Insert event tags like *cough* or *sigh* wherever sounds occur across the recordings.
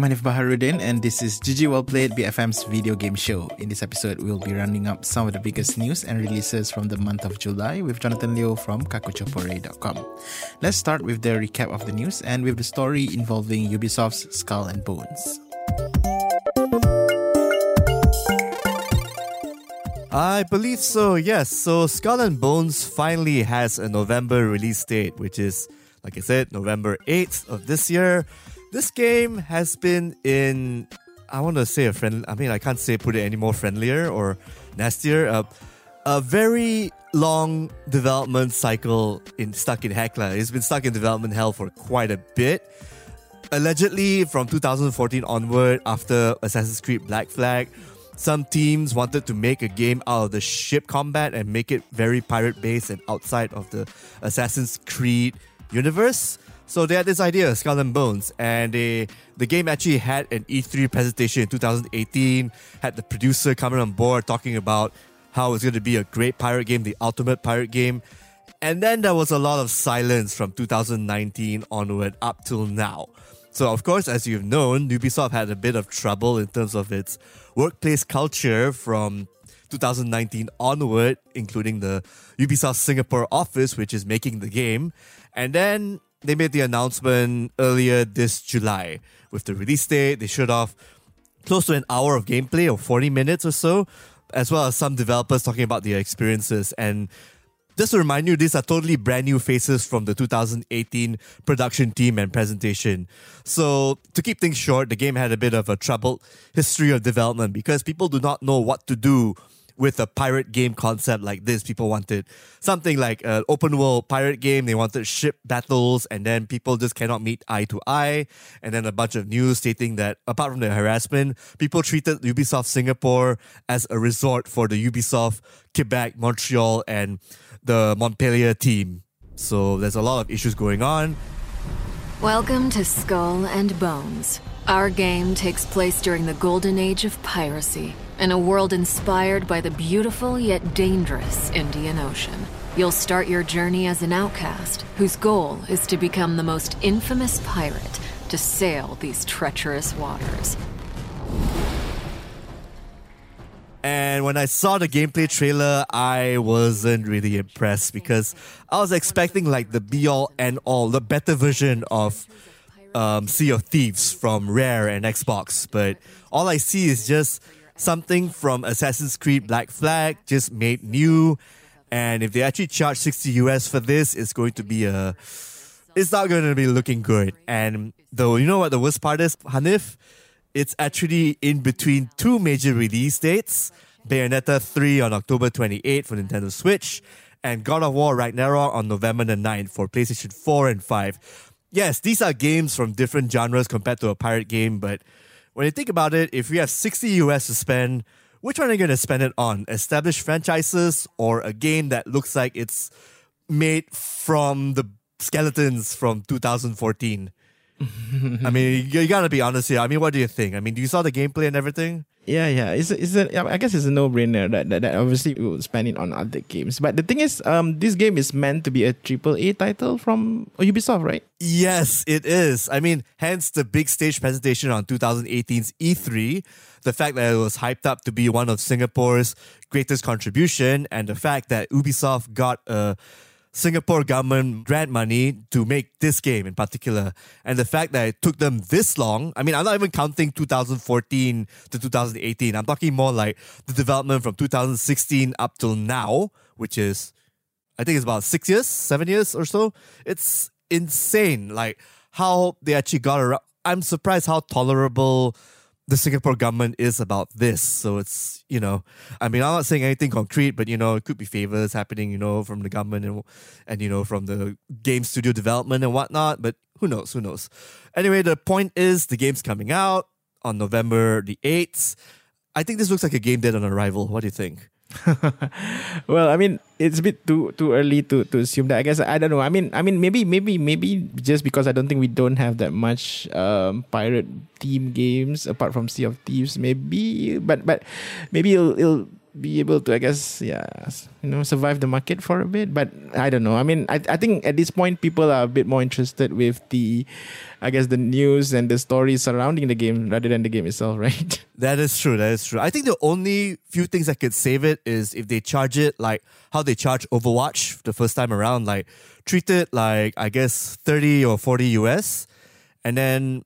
I'm Hanif Baharuddin, and this is GG Well Played BFM's video game show. In this episode, we'll be rounding up some of the biggest news and releases from the month of July with Jonathan Leo from kakuchopurei.com. Let's start with the recap of the news and with the story involving Ubisoft's Skull and Bones. I believe so, yes. So Skull and Bones finally has a November release date, which is, like I said, November 8th of this year. This game has been in, I want to say a friend, I mean, I can't say put it any more friendlier or nastier. Uh, a very long development cycle in stuck in Hekla. It's been stuck in development hell for quite a bit. Allegedly, from 2014 onward, after Assassin's Creed Black Flag, some teams wanted to make a game out of the ship combat and make it very pirate based and outside of the Assassin's Creed universe. So they had this idea, Skull and Bones, and they, the game actually had an E3 presentation in 2018, had the producer coming on board talking about how it's going to be a great pirate game, the ultimate pirate game. And then there was a lot of silence from 2019 onward up till now. So, of course, as you've known, Ubisoft had a bit of trouble in terms of its workplace culture from 2019 onward, including the Ubisoft Singapore office, which is making the game. And then they made the announcement earlier this July. With the release date, they showed off close to an hour of gameplay or 40 minutes or so, as well as some developers talking about their experiences. And just to remind you, these are totally brand new faces from the 2018 production team and presentation. So, to keep things short, the game had a bit of a troubled history of development because people do not know what to do with a pirate game concept like this. People wanted something like an open world pirate game. They wanted ship battles, and then people just cannot meet eye to eye. And then a bunch of news stating that apart from the harassment, people treated Ubisoft Singapore as a resort for the Ubisoft Quebec, Montreal, and the Montpellier team. So there's a lot of issues going on. Welcome to Skull and Bones. Our game takes place during the golden age of piracy, in a world inspired by the beautiful yet dangerous Indian Ocean. You'll start your journey as an outcast whose goal is to become the most infamous pirate to sail these treacherous waters. And when I saw the gameplay trailer, I wasn't really impressed because I was expecting like the be all and all, the better version of um, Sea of Thieves from Rare and Xbox. But all I see is just something from Assassin's Creed Black Flag, just made new. And if they actually charge 60 US for this, it's going to be a. It's not going to be looking good. And though, you know what the worst part is, Hanif? It's actually in between two major release dates Bayonetta 3 on October 28th for Nintendo Switch, and God of War Ragnarok on November the 9th for PlayStation 4 and 5. Yes, these are games from different genres compared to a pirate game, but when you think about it, if we have 60 US to spend, which one are you going to spend it on? Established franchises or a game that looks like it's made from the skeletons from 2014? I mean, you, you gotta be honest here. I mean, what do you think? I mean, do you saw the gameplay and everything? Yeah, yeah. It's it's a, I guess it's a no-brainer that, that, that obviously we will spend it on other games. But the thing is, um, this game is meant to be a triple A title from Ubisoft, right? Yes, it is. I mean, hence the big stage presentation on 2018's E3. The fact that it was hyped up to be one of Singapore's greatest contribution, and the fact that Ubisoft got a Singapore government grant money to make this game in particular. And the fact that it took them this long, I mean, I'm not even counting 2014 to 2018. I'm talking more like the development from 2016 up till now, which is, I think it's about six years, seven years or so. It's insane, like how they actually got around. I'm surprised how tolerable the Singapore government is about this. So it's, you know, I mean, I'm not saying anything concrete, but, you know, it could be favors happening, you know, from the government and, and, you know, from the game studio development and whatnot. But who knows? Who knows? Anyway, the point is the game's coming out on November the 8th. I think this looks like a game dead on arrival. What do you think? *laughs* well, I mean, it's a bit too too early to to assume that. I guess I don't know. I mean, I mean, maybe maybe maybe just because I don't think we don't have that much um, pirate theme games apart from Sea of Thieves. Maybe, but but maybe it'll, it'll be able to, I guess, yeah, you know, survive the market for a bit. But I don't know. I mean, I, I think at this point, people are a bit more interested with the, I guess, the news and the stories surrounding the game rather than the game itself, *laughs* right? That is true. That is true. I think the only few things that could save it is if they charge it like how they charge Overwatch the first time around, like treat it like, I guess, 30 or 40 US, and then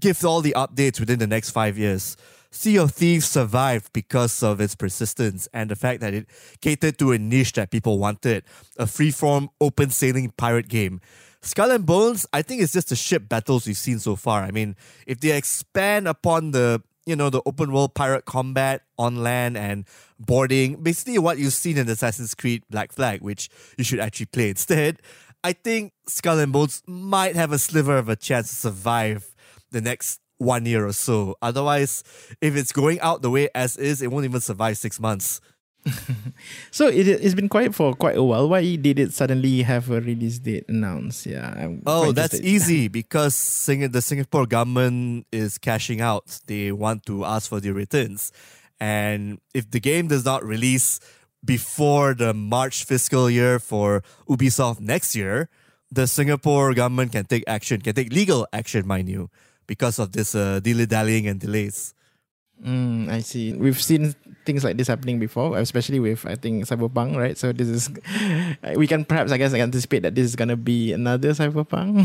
give all the updates within the next five years. Sea of Thieves survived because of its persistence and the fact that it catered to a niche that people wanted a freeform, open sailing pirate game. Skull and Bones, I think it's just the ship battles we've seen so far. I mean, if they expand upon the you know the open world pirate combat on land and boarding, basically what you've seen in Assassin's Creed Black Flag, which you should actually play instead. I think Skull and Bones might have a sliver of a chance to survive the next one year or so. Otherwise, if it's going out the way as is, it won't even survive six months. *laughs* so it, it's been quiet for quite a while. Why did it suddenly have a release date announced? Yeah. I'm oh, that's easy *laughs* because Sing- the Singapore government is cashing out. They want to ask for the returns. And if the game does not release before the March fiscal year for Ubisoft next year, the Singapore government can take action, can take legal action, mind you because of this uh, dilly dallying and delays. Mm, I see. We've seen things like this happening before, especially with I think Cyberpunk, right? So this is *laughs* we can perhaps I guess anticipate that this is gonna be another Cyberpunk.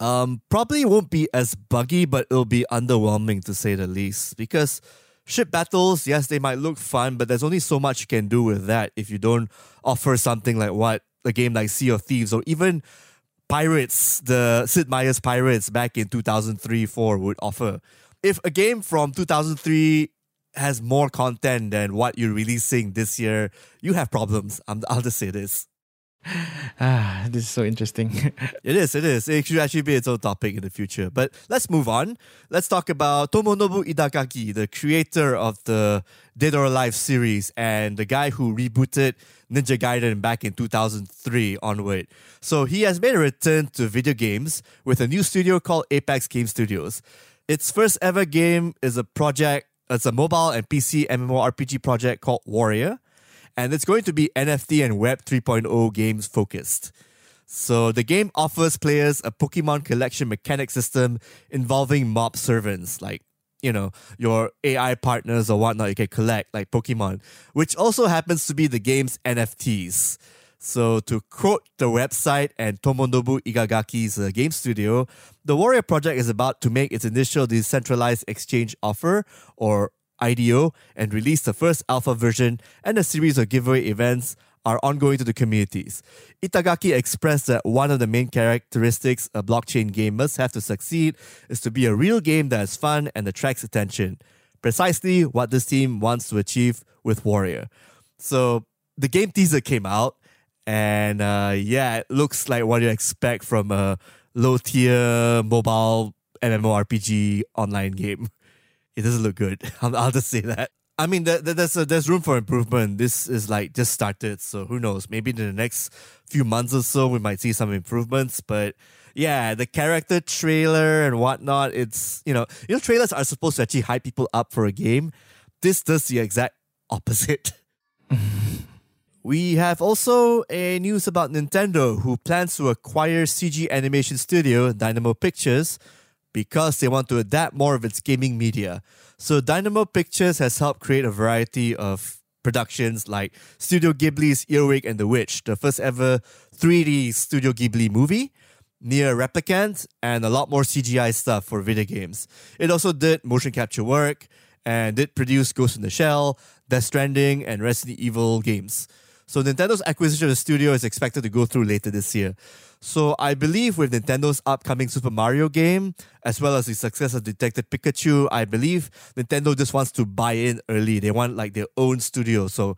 Um, probably won't be as buggy, but it'll be underwhelming to say the least. Because ship battles, yes, they might look fun, but there's only so much you can do with that if you don't offer something like what a game like Sea of Thieves or even Pirates, the Sid Meier's Pirates back in 2003 4 would offer. If a game from 2003 has more content than what you're releasing this year, you have problems. i will just say this. Ah, this is so interesting. *laughs* it is, it is. It should actually be its own topic in the future. But let's move on. Let's talk about Tomonobu Itagaki, the creator of the Dead or Alive series and the guy who rebooted Ninja Gaiden back in 2003 onward. So he has made a return to video games with a new studio called Apex Game Studios. Its first ever game is a project, it's a mobile and PC MMORPG project called Warrior and it's going to be NFT and Web 3.0 games focused. So the game offers players a Pokemon collection mechanic system involving mob servants, like you know your AI partners or whatnot you can collect, like Pokemon, which also happens to be the game's NFTs. So to quote the website and Tomonobu Itagaki's uh, game studio, the Warrior project is about to make its initial decentralized exchange offer, or IDO and released the first alpha version, and a series of giveaway events are ongoing to the communities. Itagaki expressed that one of the main characteristics a blockchain game must have to succeed is to be a real game that is fun and attracts attention. Precisely what this team wants to achieve with Warrior. So the game teaser came out, and uh, yeah, it looks like what you expect from a low tier mobile MMORPG online game it doesn't look good. *laughs* I'll, I'll just say that. I mean, there, there's there's room for improvement. This is like just started, so who knows? Maybe in the next few months or so, we might see some improvements. But yeah, the character trailer and whatnot. It's you know, you know, trailers are supposed to actually hype people up for a game. This does the exact opposite. *laughs* we have also a news about Nintendo, who plans to acquire CG animation studio Dynamo Pictures because they want to adapt more of its gaming media. So Dynamo Pictures has helped create a variety of productions like Studio Ghibli's Earwig and the Witch, the first ever 3D Studio Ghibli movie, NieR Replicant, and a lot more CGI stuff for video games. It also did motion capture work and did produce Ghost in the Shell, Death Stranding, and Resident Evil games. So Nintendo's acquisition of the studio is expected to go through later this year. So I believe with Nintendo's upcoming Super Mario game, as well as the success of Detective Pikachu, I believe Nintendo just wants to buy in early. They want like their own studio. So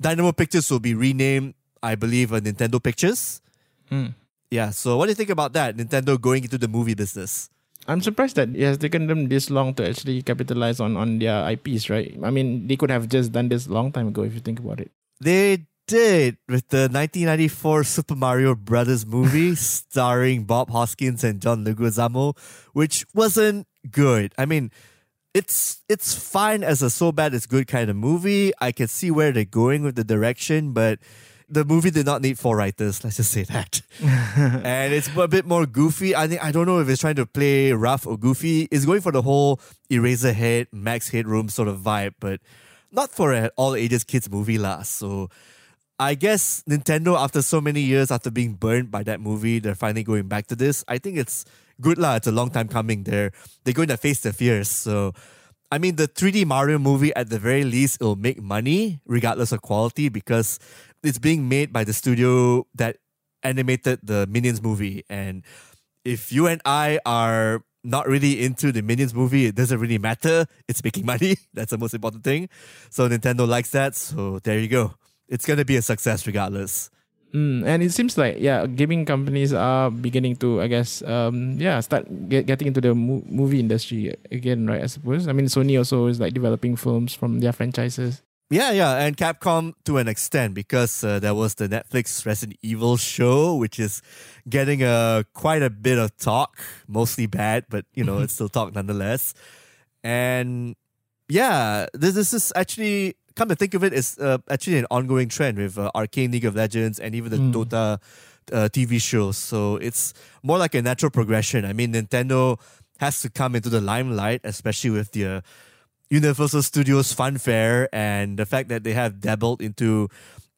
Dynamo Pictures will be renamed, I believe, a Nintendo Pictures. Mm. Yeah. So what do you think about that? Nintendo going into the movie business. I'm surprised that it has taken them this long to actually capitalize on, on their IPs, right? I mean, they could have just done this a long time ago if you think about it. They did with the 1994 Super Mario Brothers movie *laughs* starring Bob Hoskins and John Leguizamo, which wasn't good. I mean, it's it's fine as a so bad it's good kind of movie. I can see where they're going with the direction, but the movie did not need four writers. Let's just say that. *laughs* and it's a bit more goofy. I think I don't know if it's trying to play rough or goofy. It's going for the whole Eraserhead, Max Headroom sort of vibe, but not for an all ages kids movie lah. So I guess Nintendo, after so many years after being burned by that movie, they're finally going back to this. I think it's good lah. It's a long time coming. They're they're going to face the fears. So I mean, the 3D Mario movie, at the very least, it'll make money regardless of quality because it's being made by the studio that animated the Minions movie. And if you and I are not really into the Minions movie, it doesn't really matter. It's making money. *laughs* That's the most important thing. So Nintendo likes that. So there you go. It's going to be a success regardless. Mm, and it seems like yeah, gaming companies are beginning to, I guess, um, yeah, start get, getting into the mo- movie industry again, right? I suppose. I mean, Sony also is like developing films from their franchises. Yeah, yeah, and Capcom to an extent because uh, there was the Netflix Resident Evil show, which is getting a quite a bit of talk, mostly bad, but you know *laughs* it's still talk nonetheless. And yeah, this this is actually come to think of it, it's uh, actually an ongoing trend with uh, Arcane League of Legends and even the mm. Dota uh, TV shows. So it's more like a natural progression. I mean, Nintendo has to come into the limelight, especially with the uh, Universal Studios Funfair and the fact that they have dabbled into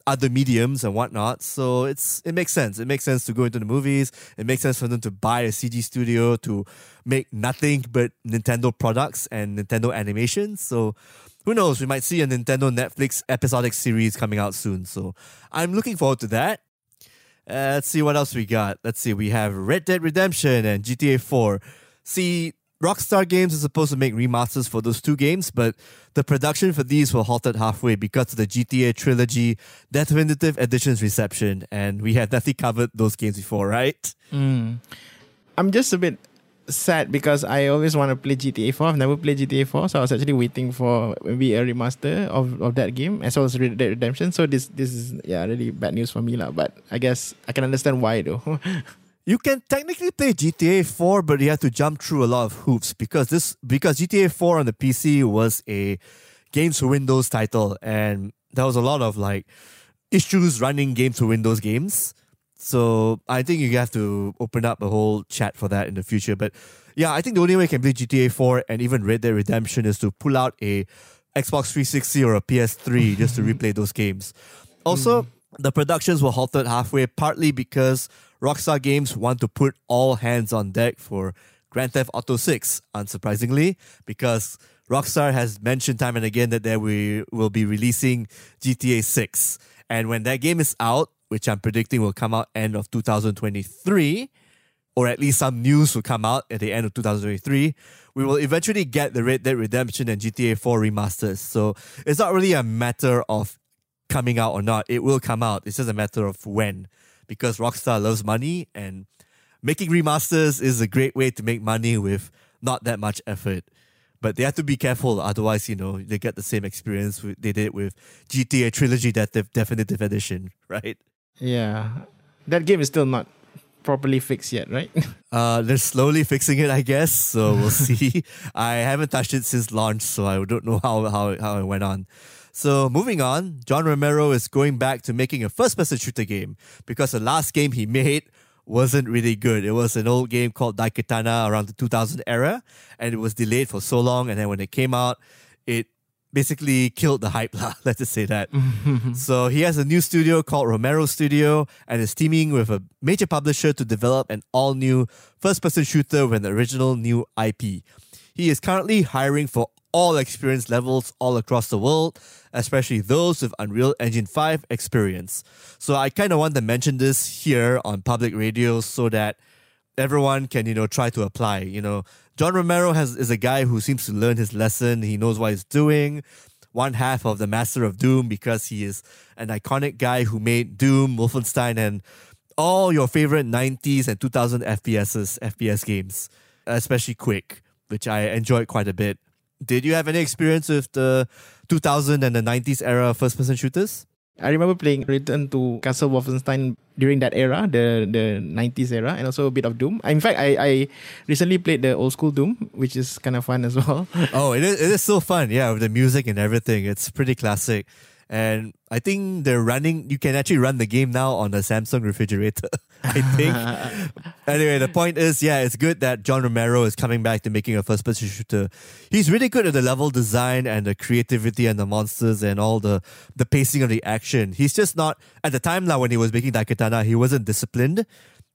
other mediums and whatnot. So it's it makes sense. It makes sense to go into the movies. It makes sense for them to buy a CG studio to make nothing but Nintendo products and Nintendo animations. So who knows? We might see a Nintendo Netflix episodic series coming out soon. So I'm looking forward to that. Uh, let's see what else we got. Let's see. We have Red Dead Redemption and GTA 4. See, Rockstar Games is supposed to make remasters for those two games, but the production for these were halted halfway because of the GTA Trilogy Definitive Edition's reception, and we have definitely covered those games before, right? Mm. I'm just a bit sad because I always want to play GTA 4. I've never played GTA 4, so I was actually waiting for maybe a remaster of, of that game as well as Red Dead Redemption. So this this is yeah really bad news for me lah. But I guess I can understand why though. *laughs* you can technically play GTA 4, but you have to jump through a lot of hoops because this because GTA 4 on the PC was a games for Windows title, and there was a lot of like issues running games for Windows games. So I think you have to open up a whole chat for that in the future. But yeah, I think the only way you can play GTA 4 and even Red Dead Redemption is to pull out a Xbox 360 or a PS3 *laughs* just to replay those games. Also, mm. the productions were halted halfway, partly because Rockstar Games want to put all hands on deck for Grand Theft Auto 6, unsurprisingly, because Rockstar has mentioned time and again that they will be releasing GTA 6. And when that game is out, which I'm predicting will come out end of 2023, or at least some news will come out at the end of 2023, we will eventually get the Red Dead Redemption and GTA 4 remasters. So it's not really a matter of coming out or not. It will come out. It's just a matter of when. Because Rockstar loves money and making remasters is a great way to make money with not that much effort. But they have to be careful, otherwise, you know, they get the same experience they did with GTA Trilogy Definitive Edition, *laughs* right? Yeah. That game is still not properly fixed yet, right? *laughs* Uh, they're slowly fixing it, I guess. So we'll *laughs* see. I haven't touched it since launch, so I don't know how, how, how it went on. So moving on, John Romero is going back to making a first-person shooter game because the last game he made wasn't really good. It was an old game called Daikatana around the 2000 era, and it was delayed for so long. And then when it came out, it basically killed the hype. *laughs* lah, Let's just say that. *laughs* so he has a new studio called Romero Studio and is teaming with a major publisher to develop an all new first person shooter with an original new IP. He is currently hiring for all experience levels all across the world, especially those with Unreal Engine 5 experience. So I kind of want to mention this here on public radio so that everyone can, you know, try to apply. You know, John Romero has is a guy who seems to learn his lesson. He knows what he's doing. One half of the Master of Doom because he is an iconic guy who made Doom, Wolfenstein, and all your favorite 90s and 2000 FPSs, FPS games. especially Quake, which I enjoyed quite a bit. Did you have any experience with the 2000 and the 90s era first person shooters? I remember playing Return to Castle Wolfenstein during that era, the the 90s era, and also a bit of Doom. In fact, I, I recently played the old school Doom, which is kind of fun as well. *laughs* oh, it is, it is so fun. Yeah, with the music and everything. It's pretty classic. And I think they're running, you can actually run the game now on the Samsung refrigerator, *laughs* I think. *laughs* anyway, the point is, yeah, it's good that John Romero is coming back to making a first person shooter. He's really good at the level design and the creativity and the monsters and all the, the pacing of the action. He's just not, at the time now when he was making Daikatana, he wasn't disciplined.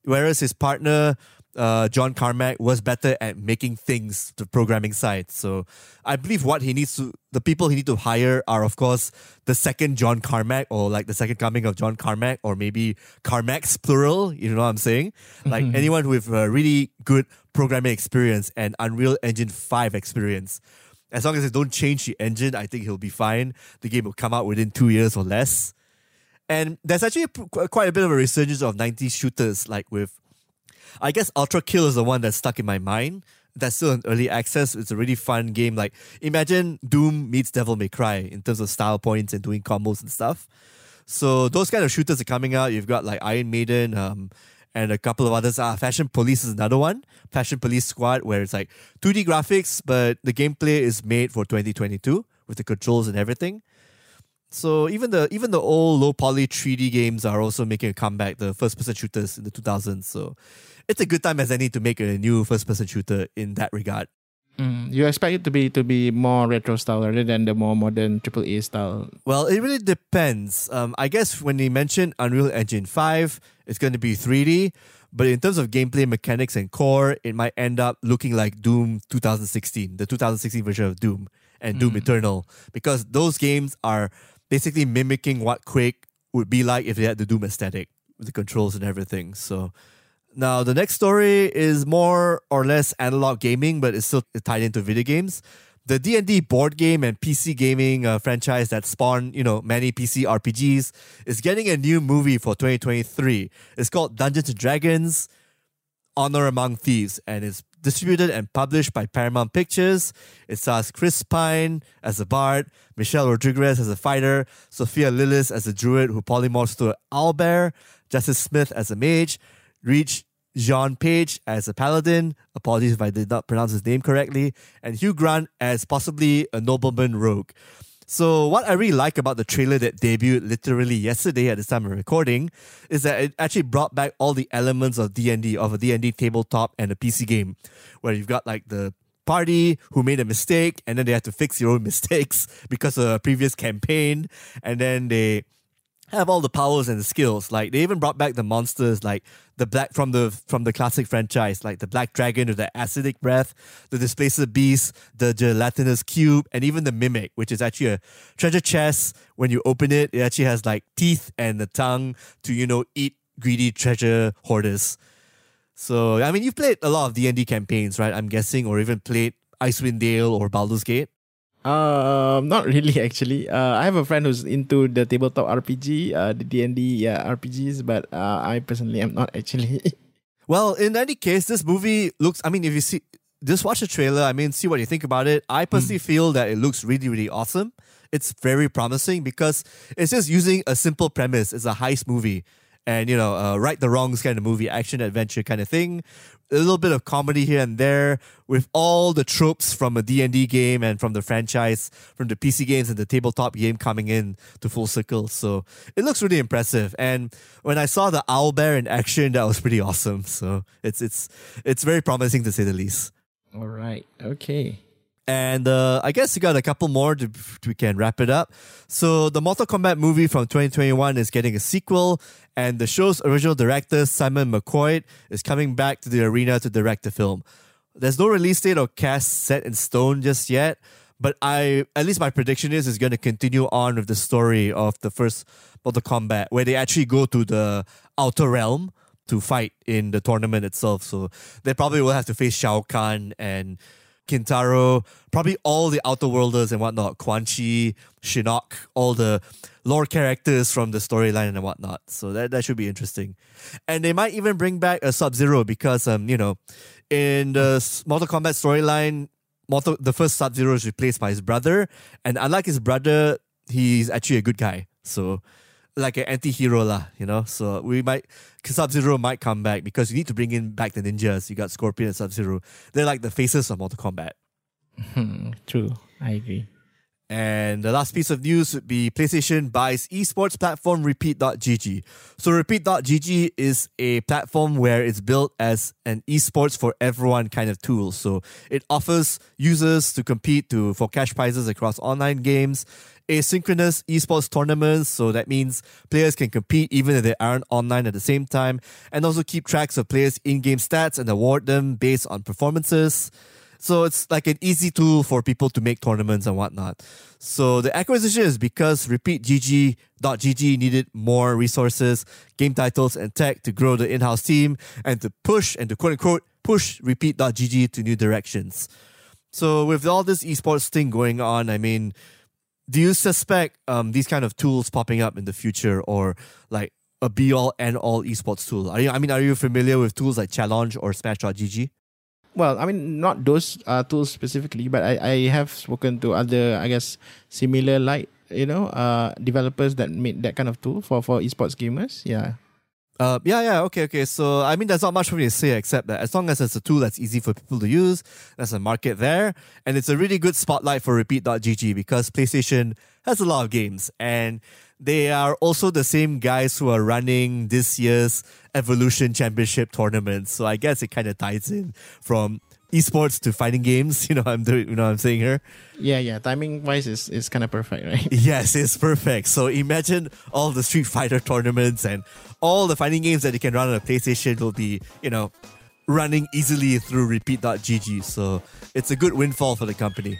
Whereas his partner, uh, John Carmack was better at making things, the programming side. So I believe what he needs to, the people he needs to hire are, of course, the second John Carmack or like the second coming of John Carmack or maybe Carmacks plural. You know what I'm saying? Like mm-hmm. anyone with a really good programming experience and Unreal Engine 5 experience. As long as they don't change the engine, I think he'll be fine. The game will come out within two years or less. And there's actually quite a bit of a resurgence of 90s shooters, like with I guess Ultrakill is the one that's stuck in my mind. That's still an early access. It's a really fun game. Like imagine Doom meets Devil May Cry in terms of style points and doing combos and stuff. So those kind of shooters are coming out. You've got like Iron Maiden, um, and a couple of others. Ah, Fashion Police is another one. Fashion Police Squad, where it's like 2D graphics, but the gameplay is made for 2022 with the controls and everything. So even the even the old low poly 3D games are also making a comeback. The first person shooters in the 2000s. So it's a good time as any to make a new first person shooter in that regard. Mm, you expect it to be to be more retro style rather than the more modern AAA style. Well, it really depends. Um, I guess when you mentioned Unreal Engine Five, it's going to be 3D. But in terms of gameplay mechanics and core, it might end up looking like Doom 2016, the 2016 version of Doom and mm. Doom Eternal, because those games are basically mimicking what Quake would be like if they had the Doom aesthetic with the controls and everything. So now, the next story is more or less analog gaming, but it's still tied into video games. The D&D board game and PC gaming uh, franchise that spawned, you know, many PC RPGs is getting a new movie for 2023. It's called Dungeons and Dragons: Honor Among Thieves, and it's distributed and published by Paramount Pictures. It stars Chris Pine as a bard, Michelle Rodriguez as a fighter, Sophia Lillis as a druid who polymorphs to an owlbear, Justice Smith as a mage, Reach Jean Page as a paladin. Apologies if I did not pronounce his name correctly. And Hugh Grant as possibly a nobleman rogue. So what I really like about the trailer that debuted literally yesterday at the time of recording is that it actually brought back all the elements of D&D, of a D&D tabletop and a PC game, where you've got like the party who made a mistake and then they have to fix your own *laughs* mistakes because of a previous campaign and then they have all the powers and the skills. Like they even brought back the monsters, like the black from the from the classic franchise, like the black dragon with the acidic breath, the displacer beast, the gelatinous cube, and even the mimic, which is actually a treasure chest. When you open it, it actually has like teeth and the tongue to you know eat greedy treasure hoarders. So I mean, you've played a lot of D and D campaigns, right? I'm guessing, or even played Icewind Dale or Baldur's Gate. Um, not really *laughs* actually. Uh, I have a friend who's into the tabletop RPG, uh, the D and D yeah, RPGs, but uh, I personally am not *laughs* actually. well, in any case, this movie looks. I mean, if you see, just watch the trailer. I mean, see what you think about it. I personally mm. feel that it looks really, really awesome. It's very promising because it's just using a simple premise. It's a heist movie and you know uh, right the wrongs kind of movie action adventure kind of thing. A little bit of comedy here and there with all the tropes from a D&D game and from the franchise from the PC games and the tabletop game coming in to full circle. So it looks really impressive. And when I saw the owl bear in action that was pretty awesome. So it's it's it's very promising to say the least. All right. Okay and uh, I guess we got a couple more to, we can wrap it up. So the Mortal Kombat movie from 2021 is getting a sequel, and the show's original director Simon McQuoid is coming back to the arena to direct the film. There's no release date or cast set in stone just yet, but I at least my prediction is is going to continue on with the story of the first Mortal Kombat, where they actually go to the outer realm to fight in the tournament itself. So they probably will have to face Shao Kahn and Kintaro, probably all the Outer Worlders and whatnot, Quan Chi, Shinnok, all the lore characters from the storyline and whatnot. So that, that should be interesting. And they might even bring back a Sub Zero because, um, you know, in the Mortal Kombat storyline, Mortal, the first Sub Zero is replaced by his brother. And unlike his brother, he's actually a good guy. So, like an anti hero, lah, you know? So, we might, Sub Zero might come back because you need to bring in back the ninjas. You got Scorpion and Sub Zero. They're like the faces of Mortal Kombat. Hmm, true. I agree. And the last piece of news would be PlayStation buys esports platform Repeat.gg. So Repeat.gg is a platform where it's built as an esports for everyone kind of tool. So it offers users to compete to for cash prizes across online games, asynchronous esports tournaments. So that means players can compete even if they aren't online at the same time, and also keep tracks of players' in-game stats and award them based on performances. So it's like an easy tool for people to make tournaments and whatnot. So the acquisition is because RepeatGG.gg needed more resources, game titles, and tech to grow the in-house team and to push and to quote unquote push Repeat.gg to new directions. So with all this esports thing going on, I mean, do you suspect um, these kind of tools popping up in the future or like a be all and all esports tool? Are you, I mean, are you familiar with tools like Challonge or Smash.gg? Well, I mean, not those uh, tools specifically, but I, I have spoken to other, I guess, similar like, you know, uh, developers that made that kind of tool for, for esports gamers. Yeah. Uh, yeah, yeah, okay, okay. So, I mean, there's not much for me to say except that as long as it's a tool that's easy for people to use, there's a market there. And it's a really good spotlight for Repeat.gg because PlayStation has a lot of games. And they are also the same guys who are running this year's Evolution Championship tournament. So, I guess it kind of ties in from esports to fighting games. *laughs* You know, I'm doing, you know, I'm saying here. Yeah, yeah. Timing wise is, is kind of perfect, right? *laughs* Yes, it's perfect. So imagine all the Street Fighter tournaments and all the fighting games that you can run on a PlayStation will be, you know, running easily through repeat.gg. So it's a good windfall for the company.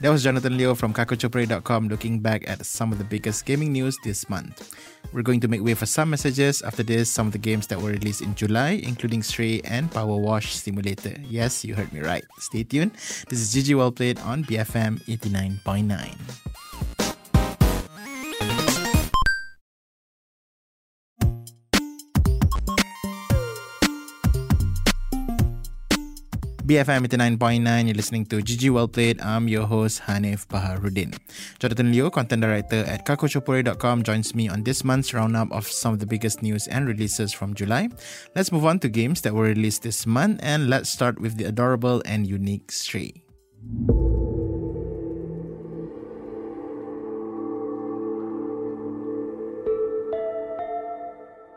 That was Jonathan Leo from kakuchopurei.com looking back at some of the biggest gaming news this month. We're going to make way for some messages. After this, some of the games that were released in July, including Stray and Power Wash Simulator. Yes, you heard me right. Stay tuned. This is GG Well Played on BFM 89.9. BFM 89.9, you're listening to GG Well Played. I'm your host, Hanif Baharuddin. Jonathan Leo, content director at kakuchopurei.com, joins me on this month's roundup of some of the biggest news and releases from July. Let's move on to games that were released this month, and let's start with the adorable and unique Stray.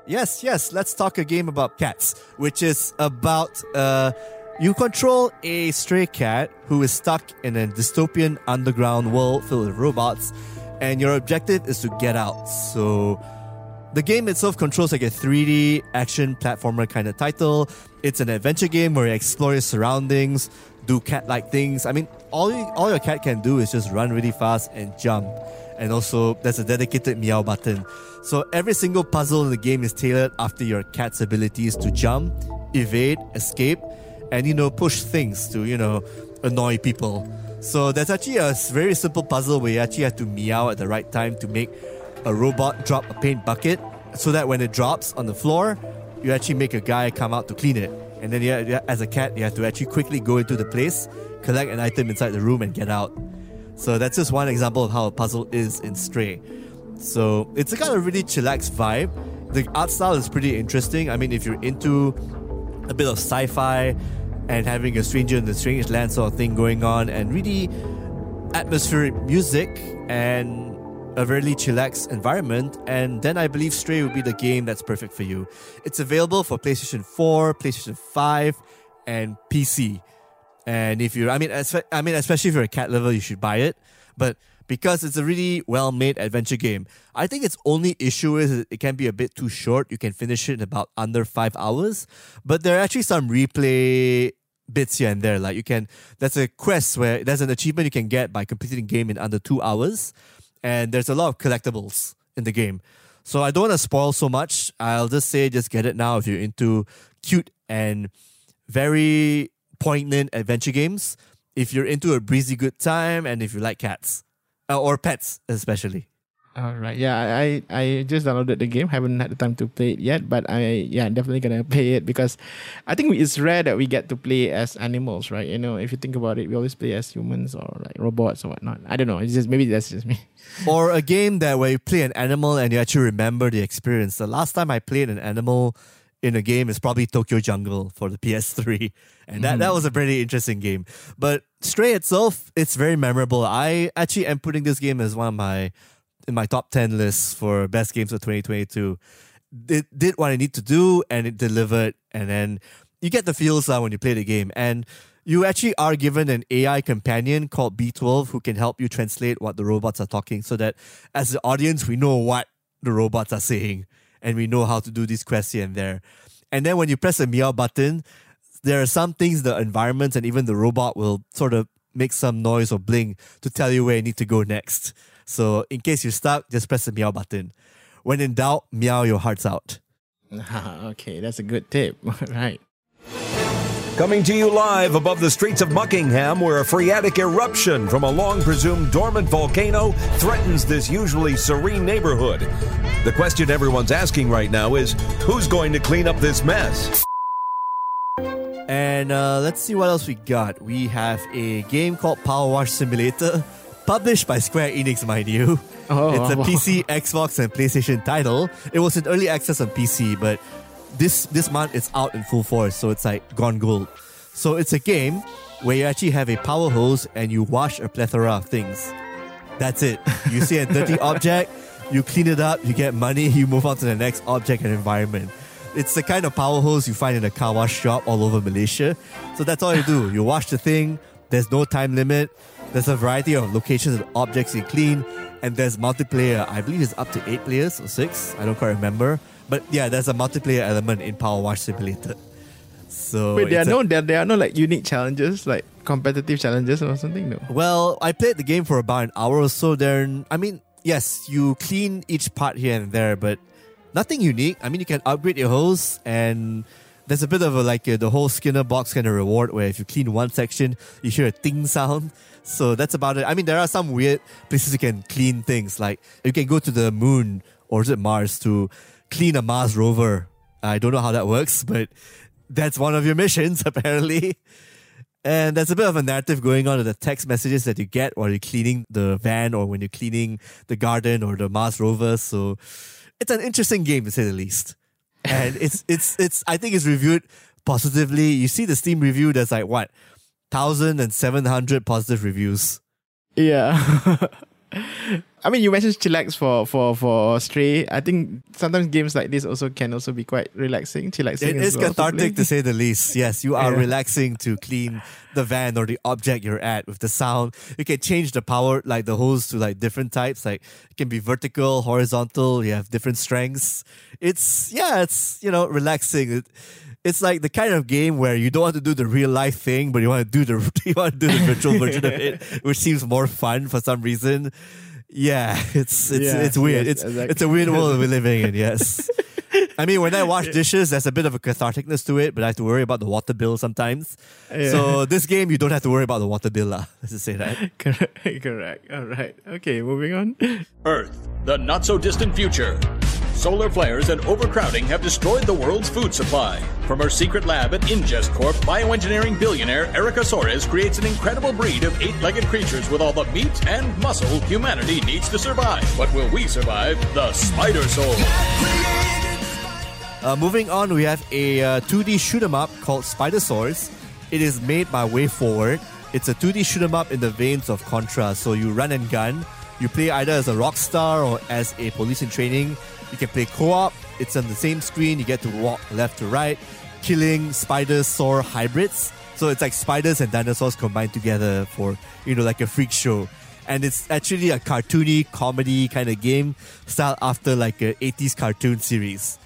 Yes, yes, let's talk a game about cats, which is about uh you control a stray cat who is stuck in a dystopian underground world filled with robots, and your objective is to get out. So the game itself controls like a 3D action platformer kind of title. It's an adventure game where you explore your surroundings, do cat-like things. I mean, all you, all your cat can do is just run really fast and jump. And also, there's a dedicated meow button. So every single puzzle in the game is tailored after your cat's abilities to jump, evade, escape, and you know push things to you know annoy people. So there's actually a very simple puzzle where you actually have to meow at the right time to make a robot drop a paint bucket, so that when it drops on the floor, you actually make a guy come out to clean it. And then you, as a cat, you have to actually quickly go into the place, collect an item inside the room, and get out. So that's just one example of how a puzzle is in Stray. So it's a kind of really chillax vibe. The art style is pretty interesting. I mean, if you're into a bit of sci-fi and having a stranger in the strange land sort of thing going on, and really atmospheric music and a really chillax environment, and then I believe Stray would be the game that's perfect for you. It's available for PlayStation 4, PlayStation 5, and PC. And if you're, I mean, I mean, especially if you're a cat lover, you should buy it. But because it's a really well-made adventure game, I think its only issue is it can be a bit too short. You can finish it in about under five hours. But there are actually some replay bits here and there. Like you can, there's a quest where there's an achievement you can get by completing the game in under two hours, and there's a lot of collectibles in the game. So I don't want to spoil so much. I'll just say just get it now if you're into cute and very poignant adventure games if you're into a breezy good time and if you like cats uh, or pets especially. All right. Yeah, I I just downloaded the game. Haven't had the time to play it yet, but I yeah definitely gonna *laughs* play it because I think it's rare that we get to play as animals, right? You know, if you think about it, we always play as humans or like robots or whatnot. I don't know. It's just maybe that's just me. *laughs* or a game that where you play an animal and you actually remember the experience. The last time I played an animal in a game is probably Tokyo Jungle for the *laughs* PS3. And that, mm. that was a pretty interesting game. But Stray itself, it's very memorable. I actually am putting this game as one of my in my top 10 lists for best games of 2022. It did what I need to do and it delivered. And then you get the feels uh, when you play the game. And you actually are given an AI companion called B12 who can help you translate what the robots are talking so that as the audience, we know what the robots are saying and we know how to do this quests here and there. And then when you press the meow button, there are some things, the environment and even the robot will sort of make some noise or blink to tell you where you need to go next. So in case you're stuck, just press the meow button. When in doubt, meow your hearts out. *laughs* okay, that's a good tip. *laughs* right. Coming to you live above the streets of Muckingham, where a phreatic eruption from a long presumed dormant volcano threatens this usually serene neighborhood. The question everyone's asking right now is who's going to clean up this mess? And uh, let's see what else we got. We have a game called Power Wash Simulator published by Square Enix, mind you. Oh, it's a wow. PC, Xbox, and PlayStation title. It was in early access on PC, but this this month it's out in full force, so it's like gone gold. So it's a game where you actually have a power hose and you wash a plethora of things. That's it. You see a dirty *laughs* object, you clean it up, you get money, *laughs* you move on to the next object and environment. It's the kind of power hose you find in a car wash shop all over Malaysia. So that's all you do. You wash the thing, there's no time limit. There's a variety of locations and objects you clean, and there's multiplayer. I believe it's up to eight players or six. I don't quite remember. But yeah, there's a multiplayer element in Power Wash Simulator. So wait, there are a, no there, there are no like unique challenges like competitive challenges or something. No. Well, I played the game for about an hour or so. There, I mean, yes, you clean each part here and there, but nothing unique. I mean, you can upgrade your hose and there's a bit of a like uh, the whole Skinner box kind of reward where if you clean one section, you hear a ting sound. So that's about it. I mean, there are some weird places you can clean things. Like you can go to the moon or is it Mars to clean a Mars rover. I don't know how that works, but that's one of your missions *laughs* apparently. And there's a bit of a narrative going on in the text messages that you get while you're cleaning the van or when you're cleaning the garden or the Mars rover. So it's an interesting game to say the least and it's it's it's I think it's reviewed positively. You see the Steam review, there's like what thousand and seven hundred positive reviews. Yeah. *laughs* I mean, you mentioned chillax for for for Stray. I think sometimes games like this also can also be quite relaxing, chillaxing. It is well cathartic to, to, say the least. Yes, you are yeah. relaxing to clean the van or the object you're at with the sound. You can change the power, like the hose, to like different types. Like it can be vertical, horizontal. You have different strengths. It's yeah, it's you know relaxing. It, it's like the kind of game where you don't want to do the real life thing, but you want to do the *laughs* you want to do the virtual version of it, *laughs* which seems more fun for some reason. Yeah, *laughs* it's it's yeah, it's weird. Yes, it's exactly. it's a weird world we're living in. Yes. I mean, when I wash dishes, there's a bit of a catharticness to it, but I have to worry about the water bill sometimes. Yeah. So this game, you don't have to worry about the water bill, lah. Let's just say that. correct, correct. All right. Okay, moving on. Earth, the not so distant future. Solar flares and overcrowding have destroyed the world's food supply. From her secret lab at Ingest Corp, bioengineering billionaire Erica Soares creates an incredible breed of eight-legged creatures with all the meat and muscle humanity needs to survive. But will we survive the Spidersaurs? Uh, moving on, we have a uh, 2D shoot 'em up called Spidersaurs. It is made by WayForward. It's a 2D shoot 'em up in the veins of Contra. So you run and gun. You play either as a rock star or as a police in training. You can play co-op. It's on the same screen. You get to walk left to right, killing spider saur hybrids. So it's like spiders and dinosaurs combined together for you know like a freak show. And it's actually a cartoony comedy kind of game, style after like a 80s cartoon series.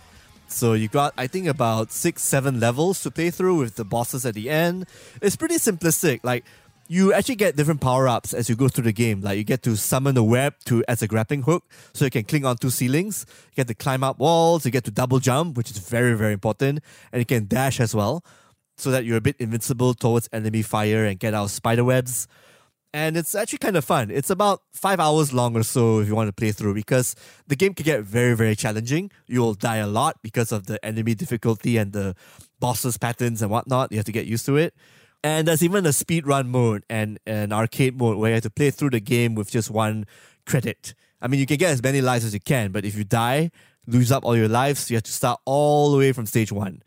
So you got, I think, about six, seven levels to play through with the bosses at the end. It's pretty simplistic. Like you actually get different power ups as you go through the game. Like you get to summon a web to as a grappling hook, so you can cling onto ceilings. You get to climb up walls. You get to double jump, which is very very important, and you can dash as well. so that you're a bit invincible towards enemy fire and get out spider webs. And it's actually kind of fun. It's about five hours long or so if you want to play through because the game can get very, very challenging. You'll die a lot because of the enemy difficulty and the bosses' patterns and whatnot. You have to get used to it. And there's even a speed run mode and an arcade mode where you have to play through the game with just one credit. I mean, you can get as many lives as you can, but if you die, lose up all your lives, you have to start all the way from stage one.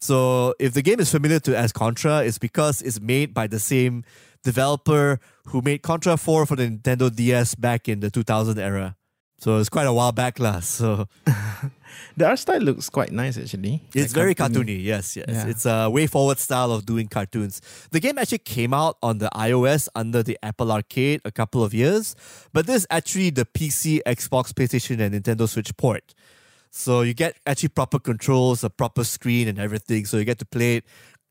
So if the game is familiar to as Contra, it's because it's made by the same developer who made Contra 4 for the Nintendo DS back in the 2000 era. So it's quite a while back, lah. So *laughs* The art style looks quite nice actually. it's very cartoony. cartoony. Yes, yes. Yeah. It's a WayForward style of doing cartoons. The game actually came out on the iOS under the Apple Arcade a couple of years, but this is actually the PC, Xbox, PlayStation, and Nintendo Switch port. So you get actually proper controls, a proper screen, and everything. So you get to play it.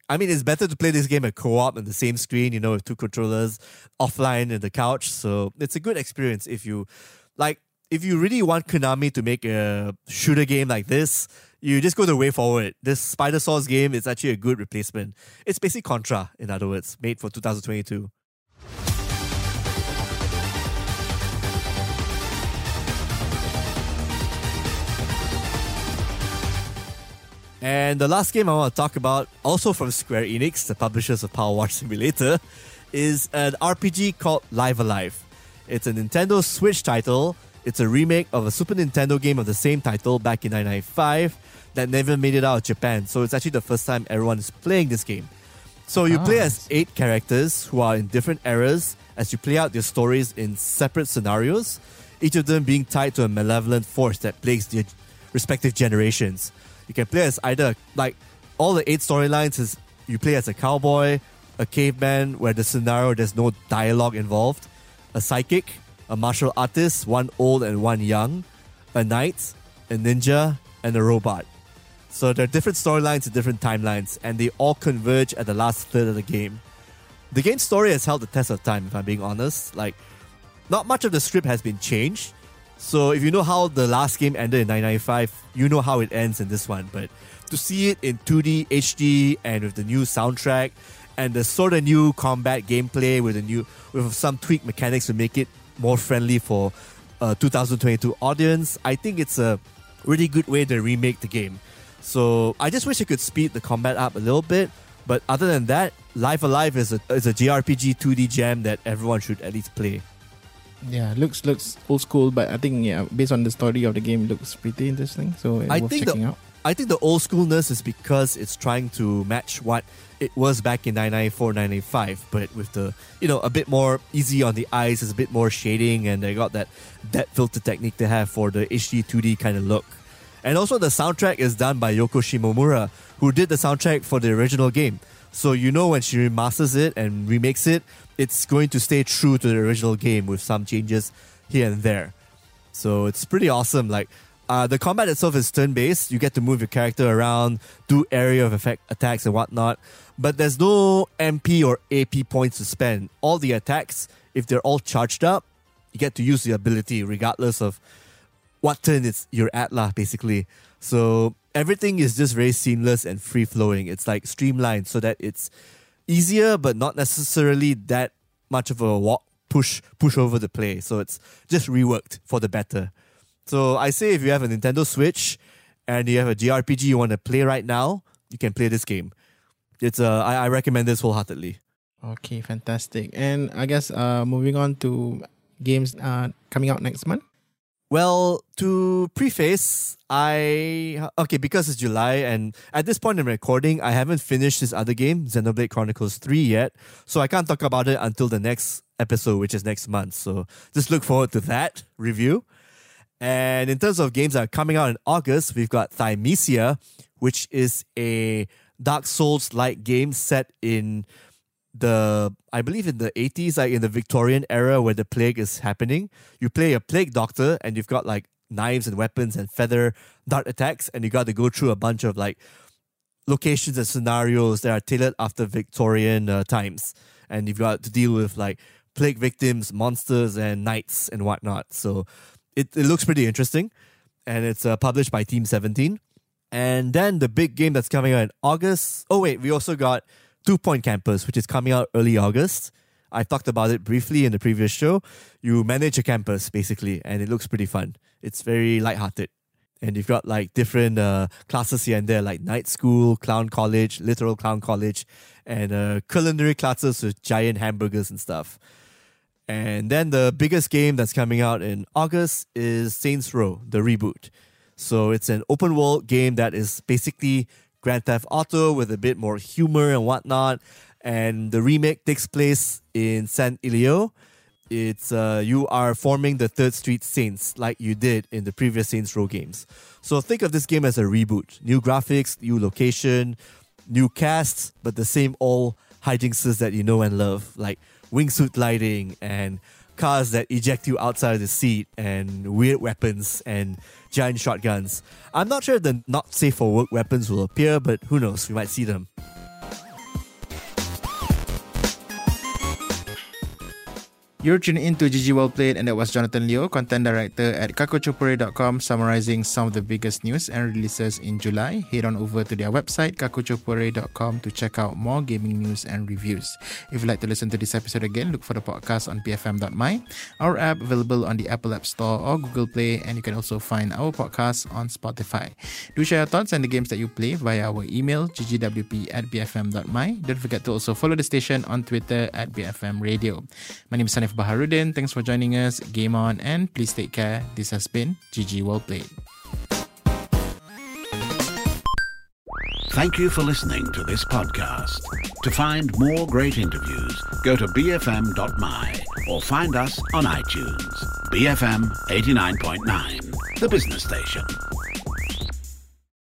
I mean, it's better to play this game at co-op on the same screen, you know, with two controllers offline in the couch. So it's a good experience if you like. If you really want Konami to make a shooter game like this, you just go the way forward. This Spidersaurs game is actually a good replacement. It's basically Contra, in other words, made for 2022. And the last game I want to talk about, also from Square Enix, the publishers of Power Wash Simulator, is an RPG called Live a Live. It's a Nintendo Switch title. It's a remake of a Super Nintendo game of the same title back in 1995 that never made it out of Japan. So it's actually the first time everyone is playing this game. So you play ah. as eight characters who are in different eras as you play out their stories in separate scenarios, each of them being tied to a malevolent force that plagues their respective generations. You can play as either like all the eight storylines is you play as a cowboy, a caveman where the scenario there's no dialogue involved, a psychic, a martial artist, one old and one young, a knight, a ninja, and a robot. So there are different storylines and different timelines, and they all converge at the last third of the game. The game's story has held the test of time, if I'm being honest. Like, not much of the script has been changed. So if you know how the last game ended in 1995, you know how it ends in this one. But to see it in 2D HD and with the new soundtrack and the sort of new combat gameplay with a new with some tweak mechanics to make it more friendly for uh, a 2022 audience, I think it's a really good way to remake the game. So I just wish I could speed the combat up a little bit. But other than that, Live a Live is a is a JRPG 2D gem that everyone should at least play. Yeah, looks looks old school, but I think yeah, based on the story of the game, looks pretty interesting. So uh, I worth think checking the out. I think the old schoolness is because it's trying to match what it was back in 1994, 1995, but with the you know a bit more easy on the eyes, it's a bit more shading, and they got that depth filter technique they have for the HD 2D kind of look. And also the soundtrack is done by Yoko Shimomura, who did the soundtrack for the original game. So you know when she remasters it and remakes it, it's going to stay true to the original game with some changes here and there. So it's pretty awesome. Like uh, the combat itself is turn based. You get to move your character around, do area of effect attacks and whatnot. But there's no MP or AP points to spend. All the attacks, if they're all charged up, you get to use the ability regardless of what turn it's you're at lah, basically. So everything is just very seamless and free flowing. It's like streamlined so that it's easier but not necessarily that much of a walk push push over the play. So it's just reworked for the better. So I say if you have a Nintendo Switch and you have a JRPG you want to play right now, you can play this game. It's uh I, I recommend this wholeheartedly. Okay, fantastic. And I guess uh, moving on to games uh, coming out next month. Well, to preface, I okay because it's July and at this point in recording, I haven't finished this other game, Xenoblade Chronicles Three yet, so I can't talk about it until the next episode, which is next month. So just look forward to that review. And in terms of games that are coming out in August, we've got Thymesia, which is a Dark Souls like game set in the I believe in the 80s, like in the Victorian era where the plague is happening. You play a plague doctor and you've got like knives and weapons and feather dart attacks, and you got to go through a bunch of like locations and scenarios that are tailored after Victorian uh, times. And you've got to deal with like plague victims, monsters, and knights and whatnot. So it, it looks pretty interesting. And it's uh, published by Team 17. And then the big game that's coming out in August. Oh, wait, we also got Two Point Campus, which is coming out early August. I talked about it briefly in the previous show. You manage a campus, basically, and it looks pretty fun. It's very lighthearted. And you've got like different uh, classes here and there, like night school, clown college, literal clown college, and uh, culinary classes with giant hamburgers and stuff. And then the biggest game that's coming out in August is Saints Row, the reboot. So it's an open world game that is basically Grand Theft Auto with a bit more humor and whatnot. And the remake takes place in San Ilio. It's uh, you are forming the Third Street Saints like you did in the previous Saints Row games. So think of this game as a reboot. New graphics, new location, new casts, but the same old hijinks that you know and love, like wingsuit gliding and cars that eject you outside of the seat and weird weapons and giant shotguns. I'm not sure the not safe for work weapons will appear, but who knows, we might see them. You're tuning in to GG Well Played, and that was Jonathan Leo, content director at kakuchopurei.com, summarizing some of the biggest news and releases in July. Head on over to their website, kakuchopurei.com, to check out more gaming news and reviews. If you'd like to listen to this episode again, look for the podcast on bfm.my, our app available on the Apple App Store or Google Play, and you can also find our podcast on Spotify. Do share your thoughts and the games that you play via our email, ggwp at bfm.my. Don't forget to also follow the station on Twitter at BFM Radio. My name is Sanif Baharudin. Thanks for joining us. Game on and please take care. This has been GG Well Played. Thank you for listening to this podcast. To find more great interviews, go to bfm.my or find us on iTunes. BFM 89.9, the business station.